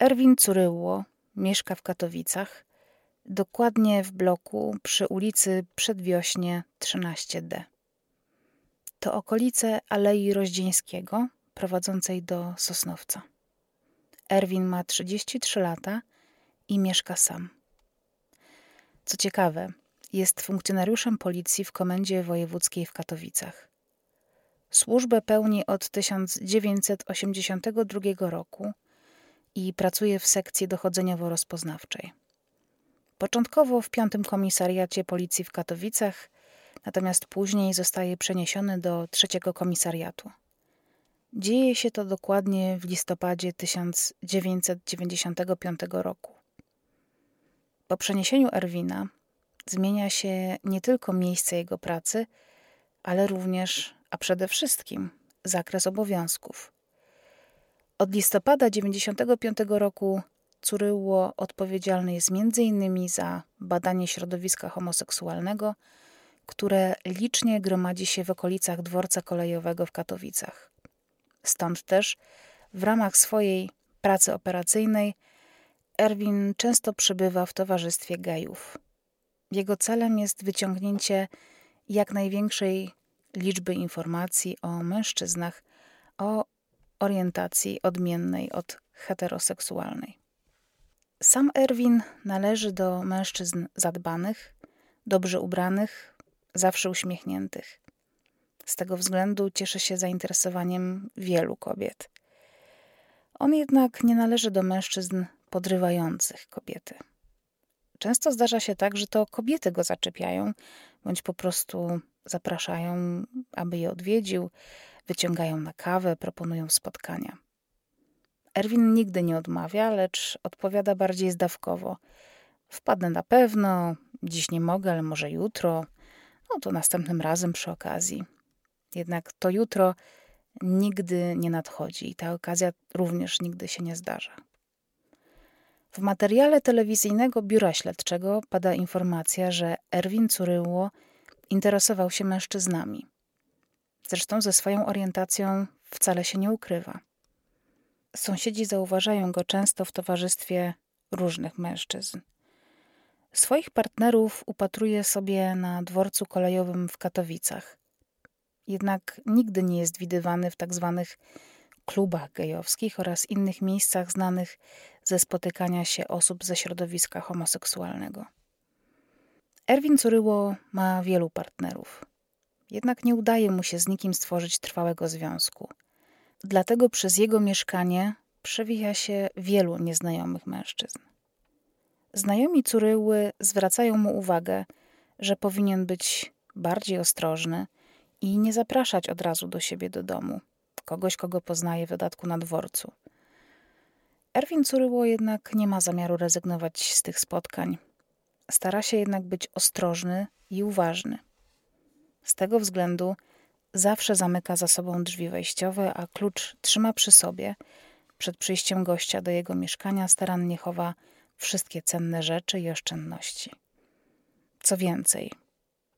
Erwin Curyło mieszka w Katowicach, dokładnie w bloku przy ulicy Przedwiośnie 13D. To okolice Alei Rozdzieńskiego prowadzącej do Sosnowca. Erwin ma 33 lata i mieszka sam. Co ciekawe, jest funkcjonariuszem policji w Komendzie Wojewódzkiej w Katowicach. Służbę pełni od 1982 roku i pracuje w sekcji dochodzeniowo-rozpoznawczej. Początkowo w piątym komisariacie policji w Katowicach, natomiast później zostaje przeniesiony do trzeciego komisariatu. Dzieje się to dokładnie w listopadzie 1995 roku. Po przeniesieniu Erwina zmienia się nie tylko miejsce jego pracy, ale również, a przede wszystkim, zakres obowiązków. Od listopada 1995 roku Curyło odpowiedzialny jest m.in. za badanie środowiska homoseksualnego, które licznie gromadzi się w okolicach dworca kolejowego w Katowicach. Stąd też w ramach swojej pracy operacyjnej Erwin często przebywa w towarzystwie gejów. Jego celem jest wyciągnięcie jak największej liczby informacji o mężczyznach o orientacji odmiennej od heteroseksualnej. Sam Erwin należy do mężczyzn zadbanych, dobrze ubranych, zawsze uśmiechniętych. Z tego względu cieszy się zainteresowaniem wielu kobiet. On jednak nie należy do mężczyzn podrywających kobiety. Często zdarza się tak, że to kobiety go zaczepiają, bądź po prostu zapraszają, aby je odwiedził, wyciągają na kawę, proponują spotkania. Erwin nigdy nie odmawia, lecz odpowiada bardziej zdawkowo. Wpadnę na pewno, dziś nie mogę, ale może jutro, no to następnym razem przy okazji. Jednak to jutro nigdy nie nadchodzi i ta okazja również nigdy się nie zdarza. W materiale telewizyjnego biura śledczego pada informacja, że Erwin Curyło interesował się mężczyznami. Zresztą ze swoją orientacją wcale się nie ukrywa. Sąsiedzi zauważają go często w towarzystwie różnych mężczyzn. Swoich partnerów upatruje sobie na dworcu kolejowym w Katowicach. Jednak nigdy nie jest widywany w tak zwanych klubach gejowskich oraz innych miejscach znanych ze spotykania się osób ze środowiska homoseksualnego. Erwin Curyło ma wielu partnerów. Jednak nie udaje mu się z nikim stworzyć trwałego związku. Dlatego przez jego mieszkanie przewija się wielu nieznajomych mężczyzn. Znajomi Curyły zwracają mu uwagę, że powinien być bardziej ostrożny i nie zapraszać od razu do siebie do domu kogoś, kogo poznaje w dodatku na dworcu. Erwin Curyło jednak nie ma zamiaru rezygnować z tych spotkań. Stara się jednak być ostrożny i uważny. Z tego względu zawsze zamyka za sobą drzwi wejściowe, a klucz trzyma przy sobie. Przed przyjściem gościa do jego mieszkania starannie chowa wszystkie cenne rzeczy i oszczędności. Co więcej,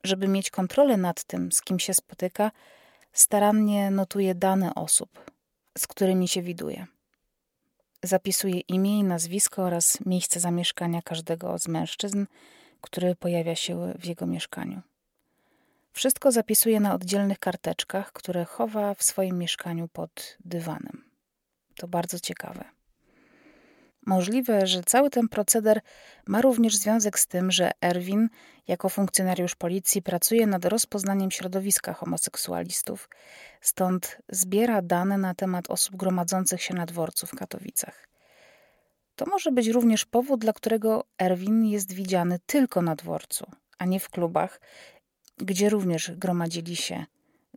żeby mieć kontrolę nad tym, z kim się spotyka, starannie notuje dane osób, z którymi się widuje. Zapisuje imię i nazwisko oraz miejsce zamieszkania każdego z mężczyzn, który pojawia się w jego mieszkaniu. Wszystko zapisuje na oddzielnych karteczkach, które chowa w swoim mieszkaniu pod dywanem. To bardzo ciekawe. Możliwe, że cały ten proceder ma również związek z tym, że Erwin, jako funkcjonariusz policji, pracuje nad rozpoznaniem środowiska homoseksualistów, stąd zbiera dane na temat osób gromadzących się na dworcu w Katowicach. To może być również powód, dla którego Erwin jest widziany tylko na dworcu, a nie w klubach, gdzie również gromadzili się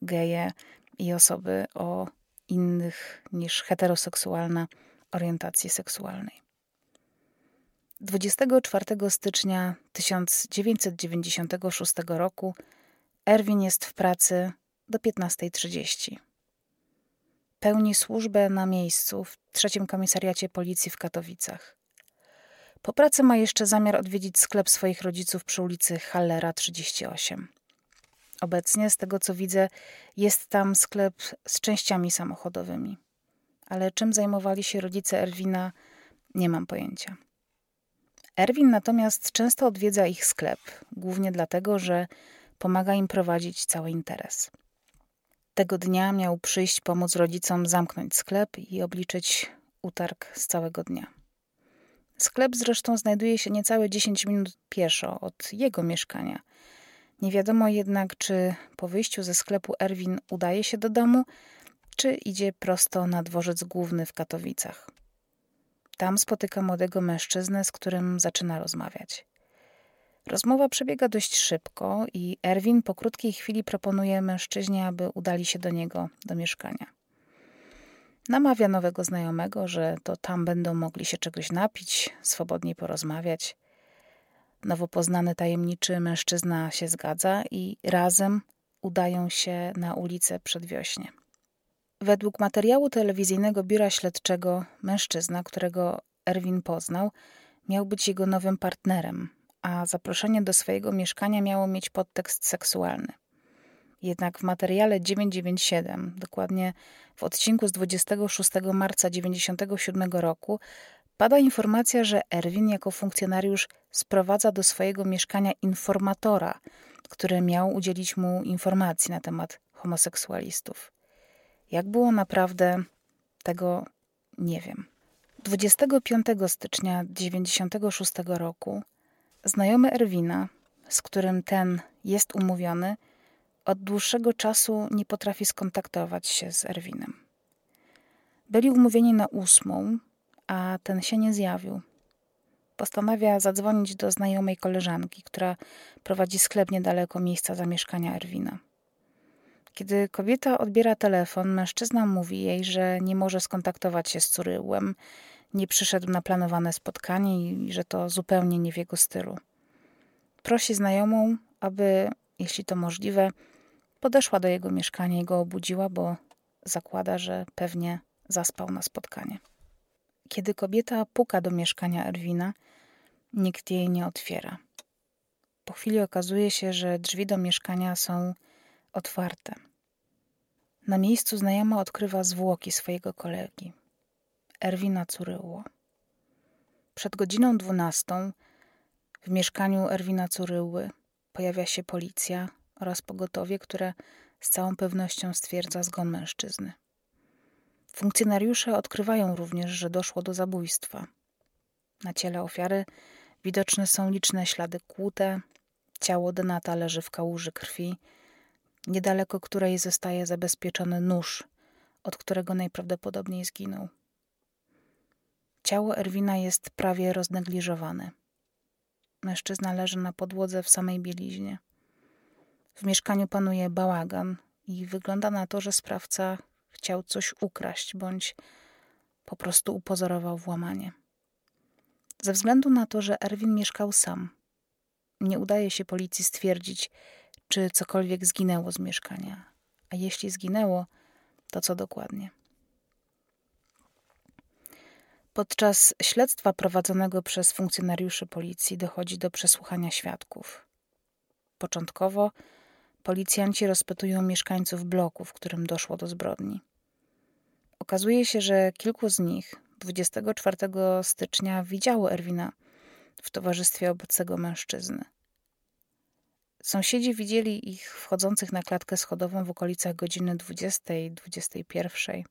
geje i osoby o innych niż heteroseksualna orientacji seksualnej. 24 stycznia 1996 roku Erwin jest w pracy do 15.30. Pełni służbę na miejscu w trzecim komisariacie policji w Katowicach. Po pracy ma jeszcze zamiar odwiedzić sklep swoich rodziców przy ulicy Hallera 38. Obecnie, z tego co widzę, jest tam sklep z częściami samochodowymi. Ale czym zajmowali się rodzice Erwina, Nie mam pojęcia. Erwin natomiast często odwiedza ich sklep, głównie dlatego, że pomaga im prowadzić cały interes. Tego dnia miał przyjść pomóc rodzicom zamknąć sklep i obliczyć utarg z całego dnia. Sklep zresztą znajduje się niecałe 10 minut pieszo od jego mieszkania. Nie wiadomo jednak, czy po wyjściu ze sklepu Erwin udaje się do domu, czy idzie prosto na dworzec główny w Katowicach. Tam spotyka młodego mężczyznę, z którym zaczyna rozmawiać. Rozmowa przebiega dość szybko i Erwin po krótkiej chwili proponuje mężczyźnie, aby udali się do niego do mieszkania. Namawia nowego znajomego, że to tam będą mogli się czegoś napić, swobodnie porozmawiać. Nowo poznany tajemniczy mężczyzna się zgadza i razem udają się na ulicę przedwiośnie. Według materiału telewizyjnego biura śledczego, mężczyzna, którego Erwin poznał, miał być jego nowym partnerem, a zaproszenie do swojego mieszkania miało mieć podtekst seksualny. Jednak w materiale 997, dokładnie w odcinku z 26 marca 1997 roku, pada informacja, że Erwin jako funkcjonariusz sprowadza do swojego mieszkania informatora, który miał udzielić mu informacji na temat homoseksualistów. Jak było naprawdę, tego nie wiem. 25 stycznia 1996 roku znajomy Erwina, z którym ten jest umówiony, od dłuższego czasu nie potrafi skontaktować się z Erwinem. Byli umówieni na ósmą, a ten się nie zjawił. Postanawia zadzwonić do znajomej koleżanki, która prowadzi sklep niedaleko miejsca zamieszkania Erwina. Kiedy kobieta odbiera telefon, mężczyzna mówi jej, że nie może skontaktować się z Curyłem, nie przyszedł na planowane spotkanie i że to zupełnie nie w jego stylu. Prosi znajomą, aby, jeśli to możliwe, podeszła do jego mieszkania i go obudziła, bo zakłada, że pewnie zaspał na spotkanie. Kiedy kobieta puka do mieszkania Erwina, nikt jej nie otwiera. Po chwili okazuje się, że drzwi do mieszkania są otwarte. Na miejscu znajoma odkrywa zwłoki swojego kolegi, Erwina Curyło. Przed godziną dwunastą w mieszkaniu Erwina Curyły pojawia się policja oraz pogotowie, które z całą pewnością stwierdza zgon mężczyzny. Funkcjonariusze odkrywają również, że doszło do zabójstwa. Na ciele ofiary widoczne są liczne ślady kłute, ciało Denata leży w kałuży krwi, niedaleko której zostaje zabezpieczony nóż, od którego najprawdopodobniej zginął. Ciało Erwina jest prawie roznegliżowane. Mężczyzna leży na podłodze w samej bieliźnie. W mieszkaniu panuje bałagan i wygląda na to, że sprawca chciał coś ukraść bądź po prostu upozorował włamanie. Ze względu na to, że Erwin mieszkał sam, nie udaje się policji stwierdzić, czy cokolwiek zginęło z mieszkania. A jeśli zginęło, to co dokładnie? Podczas śledztwa prowadzonego przez funkcjonariuszy policji dochodzi do przesłuchania świadków. Początkowo policjanci rozpytują mieszkańców bloku, w którym doszło do zbrodni. Okazuje się, że kilku z nich 24 stycznia widziało Erwina w towarzystwie obcego mężczyzny. Sąsiedzi widzieli ich wchodzących na klatkę schodową w okolicach godziny 20-21.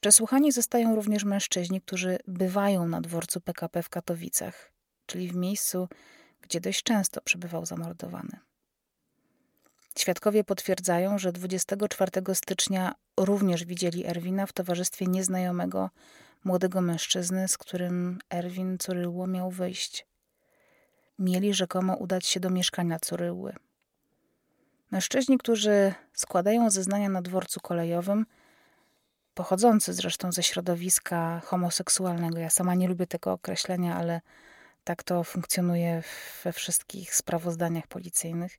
Przesłuchani zostają również mężczyźni, którzy bywają na dworcu PKP w Katowicach, czyli w miejscu, gdzie dość często przebywał zamordowany. Świadkowie potwierdzają, że 24 stycznia również widzieli Erwina w towarzystwie nieznajomego młodego mężczyzny, z którym Erwin Curyło miał wyjść. Mieli rzekomo udać się do mieszkania Curyły. Mężczyźni, którzy składają zeznania na dworcu kolejowym, pochodzący zresztą ze środowiska homoseksualnego. Ja sama nie lubię tego określenia, ale tak to funkcjonuje we wszystkich sprawozdaniach policyjnych.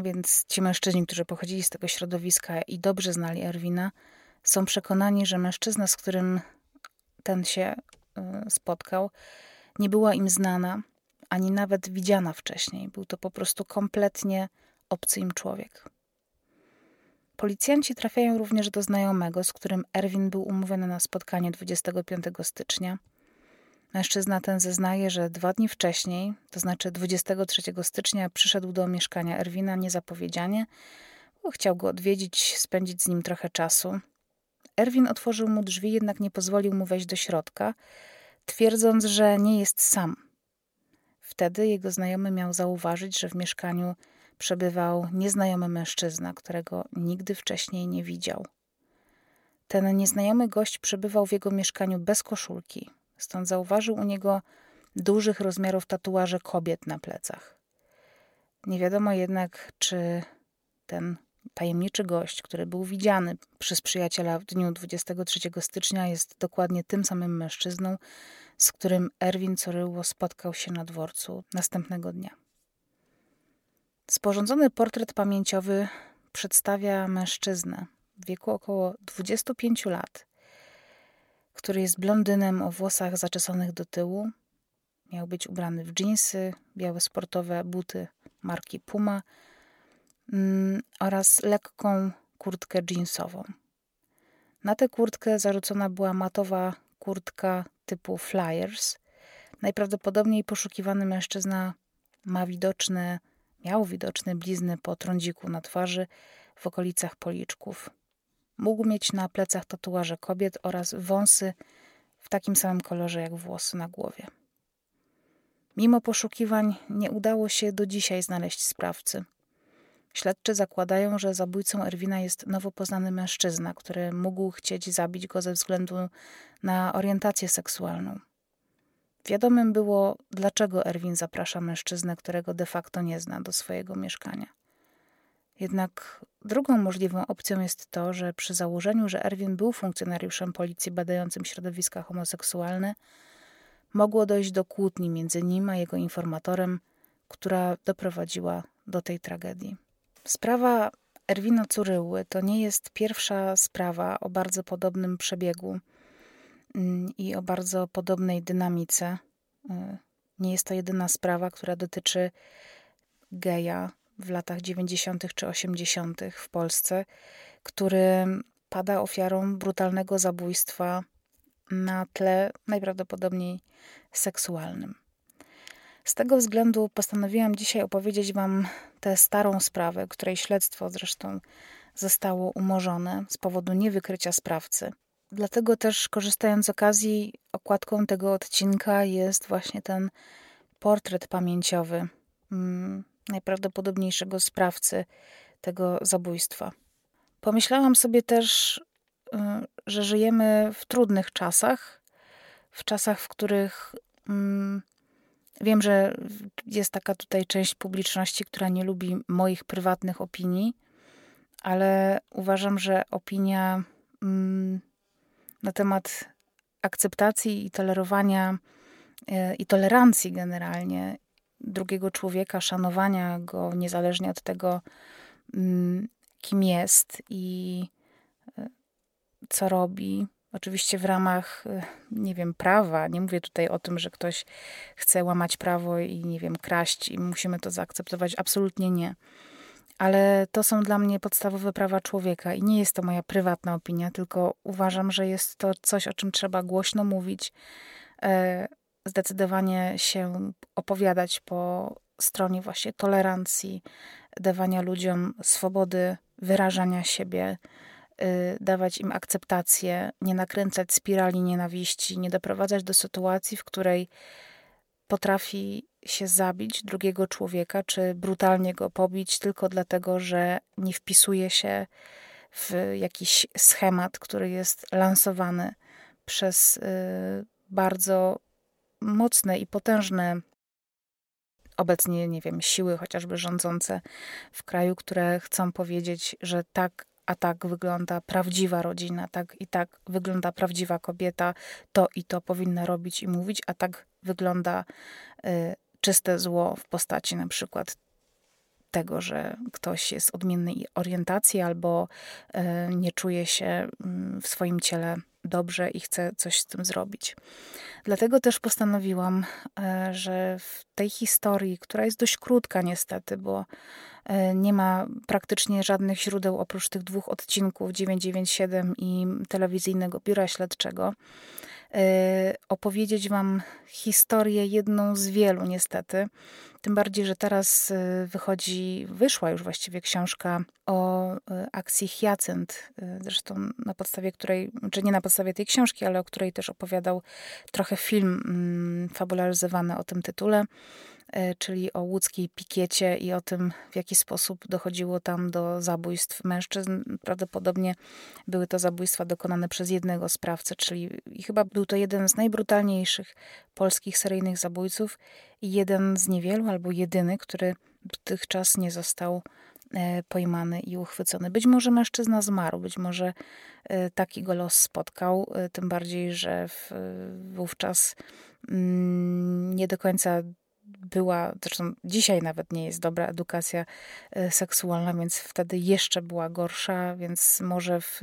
Więc ci mężczyźni, którzy pochodzili z tego środowiska i dobrze znali Erwina, są przekonani, że mężczyzna, z którym ten się y, spotkał, nie była im znana, ani nawet widziana wcześniej. Był to po prostu kompletnie obcy im człowiek. Policjanci trafiają również do znajomego, z którym Erwin był umówiony na spotkanie 25 stycznia. Mężczyzna ten zeznaje, że dwa dni wcześniej, to znaczy 23 stycznia, przyszedł do mieszkania Erwina niezapowiedzianie, bo chciał go odwiedzić, spędzić z nim trochę czasu. Erwin otworzył mu drzwi, jednak nie pozwolił mu wejść do środka, twierdząc, że nie jest sam. Wtedy jego znajomy miał zauważyć, że w mieszkaniu przebywał nieznajomy mężczyzna, którego nigdy wcześniej nie widział. Ten nieznajomy gość przebywał w jego mieszkaniu bez koszulki, stąd zauważył u niego dużych rozmiarów tatuaże kobiet na plecach. Nie wiadomo jednak, czy ten tajemniczy gość, który był widziany przez przyjaciela w dniu 23 stycznia, jest dokładnie tym samym mężczyzną, z którym Erwin Coryło spotkał się na dworcu następnego dnia. Sporządzony portret pamięciowy przedstawia mężczyznę w wieku około 25 lat, który jest blondynem o włosach zaczesonych do tyłu. Miał być ubrany w dżinsy, białe sportowe buty marki Puma mm, oraz lekką kurtkę jeansową. Na tę kurtkę zarzucona była matowa kurtka typu Flyers. Najprawdopodobniej poszukiwany mężczyzna ma widoczne Miał widoczne blizny po trądziku na twarzy w okolicach policzków. Mógł mieć na plecach tatuaże kobiet oraz wąsy w takim samym kolorze jak włosy na głowie. Mimo poszukiwań nie udało się do dzisiaj znaleźć sprawcy. Śledczy zakładają, że zabójcą Erwina jest nowo poznany mężczyzna, który mógł chcieć zabić go ze względu na orientację seksualną. Wiadomym było, dlaczego Erwin zaprasza mężczyznę, którego de facto nie zna, do swojego mieszkania. Jednak drugą możliwą opcją jest to, że przy założeniu, że Erwin był funkcjonariuszem policji badającym środowiska homoseksualne, mogło dojść do kłótni między nim a jego informatorem, która doprowadziła do tej tragedii. Sprawa Erwina Curyły to nie jest pierwsza sprawa o bardzo podobnym przebiegu Mm, i o bardzo podobnej dynamice. Y, nie jest to jedyna sprawa, która dotyczy geja w latach 90. czy 80. w Polsce, który pada ofiarą brutalnego zabójstwa na tle najprawdopodobniej seksualnym. Z tego względu postanowiłam dzisiaj opowiedzieć Wam tę starą sprawę, której śledztwo zresztą zostało umorzone z powodu niewykrycia sprawcy. Dlatego też, korzystając z okazji, okładką tego odcinka jest właśnie ten portret pamięciowy mm, najprawdopodobniejszego sprawcy tego zabójstwa. Pomyślałam sobie też, y, że żyjemy w trudnych czasach, w czasach, w których mm, wiem, że jest taka tutaj część publiczności, która nie lubi moich prywatnych opinii, ale uważam, że opinia mm, na temat akceptacji i tolerowania e, i tolerancji generalnie drugiego człowieka, szanowania go niezależnie od tego, mm, kim jest i e, co robi. Oczywiście w ramach, e, nie wiem, prawa. Nie mówię tutaj o tym, że ktoś chce łamać prawo i, nie wiem, kraść i musimy to zaakceptować. Absolutnie nie ale to są dla mnie podstawowe prawa człowieka i nie jest to moja prywatna opinia, tylko uważam, że jest to coś, o czym trzeba głośno mówić, e, zdecydowanie się opowiadać po stronie właśnie tolerancji, dawania ludziom swobody wyrażania siebie, y, dawać im akceptację, nie nakręcać spirali nienawiści, nie doprowadzać do sytuacji, w której potrafi się zabić drugiego człowieka, czy brutalnie go pobić tylko dlatego, że nie wpisuje się w jakiś schemat, który jest lansowany przez y, bardzo mocne i potężne obecnie, nie wiem, siły chociażby rządzące w kraju, które chcą powiedzieć, że tak a tak wygląda prawdziwa rodzina, tak i tak wygląda prawdziwa kobieta, to i to powinna robić i mówić, a tak wygląda y, czyste zło w postaci na przykład tego, że ktoś jest odmiennej orientacji albo y, nie czuje się mm, w swoim ciele dobrze i chce coś z tym zrobić. Dlatego też postanowiłam, e, że w tej historii, która jest dość krótka niestety, bo e, nie ma praktycznie żadnych źródeł oprócz tych dwóch odcinków 997 i telewizyjnego biura śledczego, opowiedzieć Wam historię, jedną z wielu niestety. Tym bardziej, że teraz wychodzi, wyszła już właściwie książka o akcji Hyacynt, zresztą na podstawie której, czy nie na podstawie tej książki, ale o której też opowiadał trochę film mm, fabularyzowany o tym tytule. E, czyli o łódzkiej pikiecie i o tym, w jaki sposób dochodziło tam do zabójstw mężczyzn. Prawdopodobnie były to zabójstwa dokonane przez jednego sprawcę, czyli chyba był to jeden z najbrutalniejszych polskich seryjnych zabójców i jeden z niewielu, albo jedyny, który dotychczas nie został e, pojmany i uchwycony. Być może mężczyzna zmarł, być może e, taki go los spotkał, tym bardziej, że wówczas mm, nie do końca była, zresztą dzisiaj nawet nie jest dobra edukacja e, seksualna, więc wtedy jeszcze była gorsza, więc może w,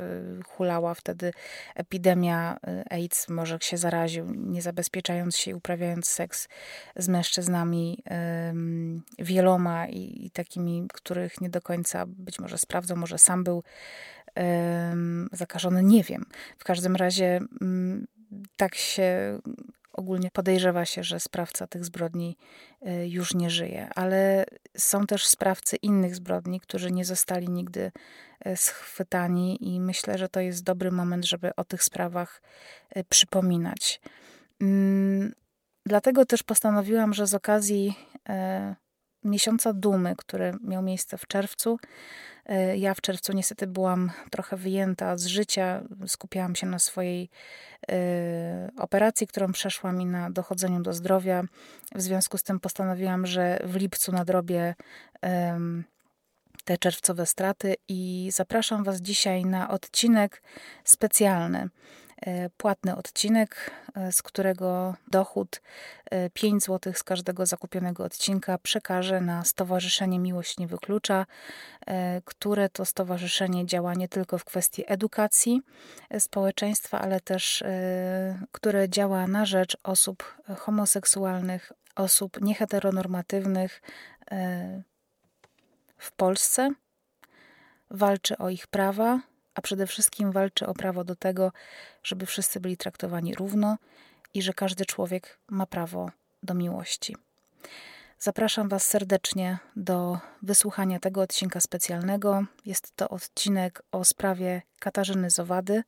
hulała wtedy epidemia e, AIDS, może się zaraził, nie zabezpieczając się i uprawiając seks z mężczyznami wieloma i, i takimi, których nie do końca być może sprawdzą, może sam był zakażony, nie wiem. W każdym razie mm, tak się Ogólnie podejrzewa się, że sprawca tych zbrodni y, już nie żyje, ale są też sprawcy innych zbrodni, którzy nie zostali nigdy y, schwytani, i myślę, że to jest dobry moment, żeby o tych sprawach y, przypominać. Mm, dlatego też postanowiłam, że z okazji miesiąca dumy, który miał miejsce w czerwcu, E, ja w czerwcu niestety byłam trochę wyjęta z życia. Skupiałam się na swojej e, operacji, którą przeszła mi na dochodzeniu do zdrowia. W związku z tym postanowiłam, że w lipcu nadrobię te czerwcowe straty i zapraszam Was dzisiaj na odcinek specjalny. E, płatny odcinek, e, z którego dochód 5 e, zł z każdego zakupionego odcinka przekażę na Stowarzyszenie Miłość Nie Wyklucza, które to stowarzyszenie działa nie tylko w kwestii edukacji społeczeństwa, ale też które działa na rzecz osób homoseksualnych, osób nieheteronormatywnych w Polsce. Walczy o ich prawa, a przede wszystkim walczy o prawo do tego, żeby wszyscy byli traktowani równo i że każdy człowiek ma prawo do miłości. Zapraszam Was serdecznie do wysłuchania tego odcinka specjalnego. Jest to odcinek o sprawie Katarzyny Zowady,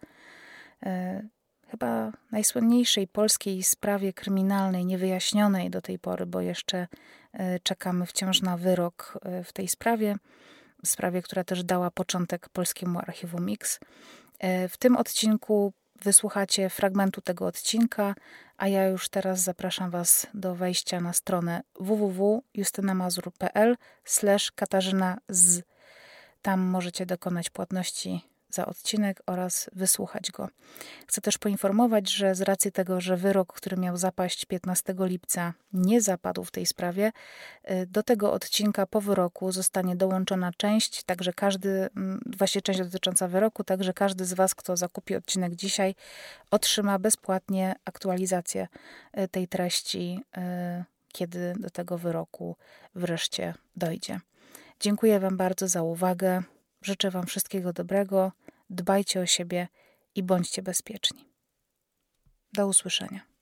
e, chyba najsłynniejszej polskiej sprawie kryminalnej, niewyjaśnionej do tej pory, bo jeszcze e, czekamy wciąż na wyrok e, w tej sprawie sprawie, która też dała początek polskiemu archiwum Mix. E, w tym odcinku wysłuchacie fragmentu tego odcinka, a ja już teraz zapraszam Was do wejścia na stronę www.justynamazur.pl katarzyna z. Tam możecie dokonać płatności za odcinek oraz wysłuchać go. Chcę też poinformować, że z racji tego, że wyrok, który miał zapaść 15 lipca, nie zapadł w tej sprawie, y, do tego odcinka po wyroku zostanie dołączona część, także każdy, mm, właśnie część dotycząca wyroku, także każdy z Was, kto zakupi odcinek dzisiaj, otrzyma bezpłatnie aktualizację y, tej treści, y, kiedy do tego wyroku wreszcie dojdzie. Dziękuję Wam bardzo za uwagę. Życzę Wam wszystkiego dobrego, dbajcie o siebie i bądźcie bezpieczni. Do usłyszenia.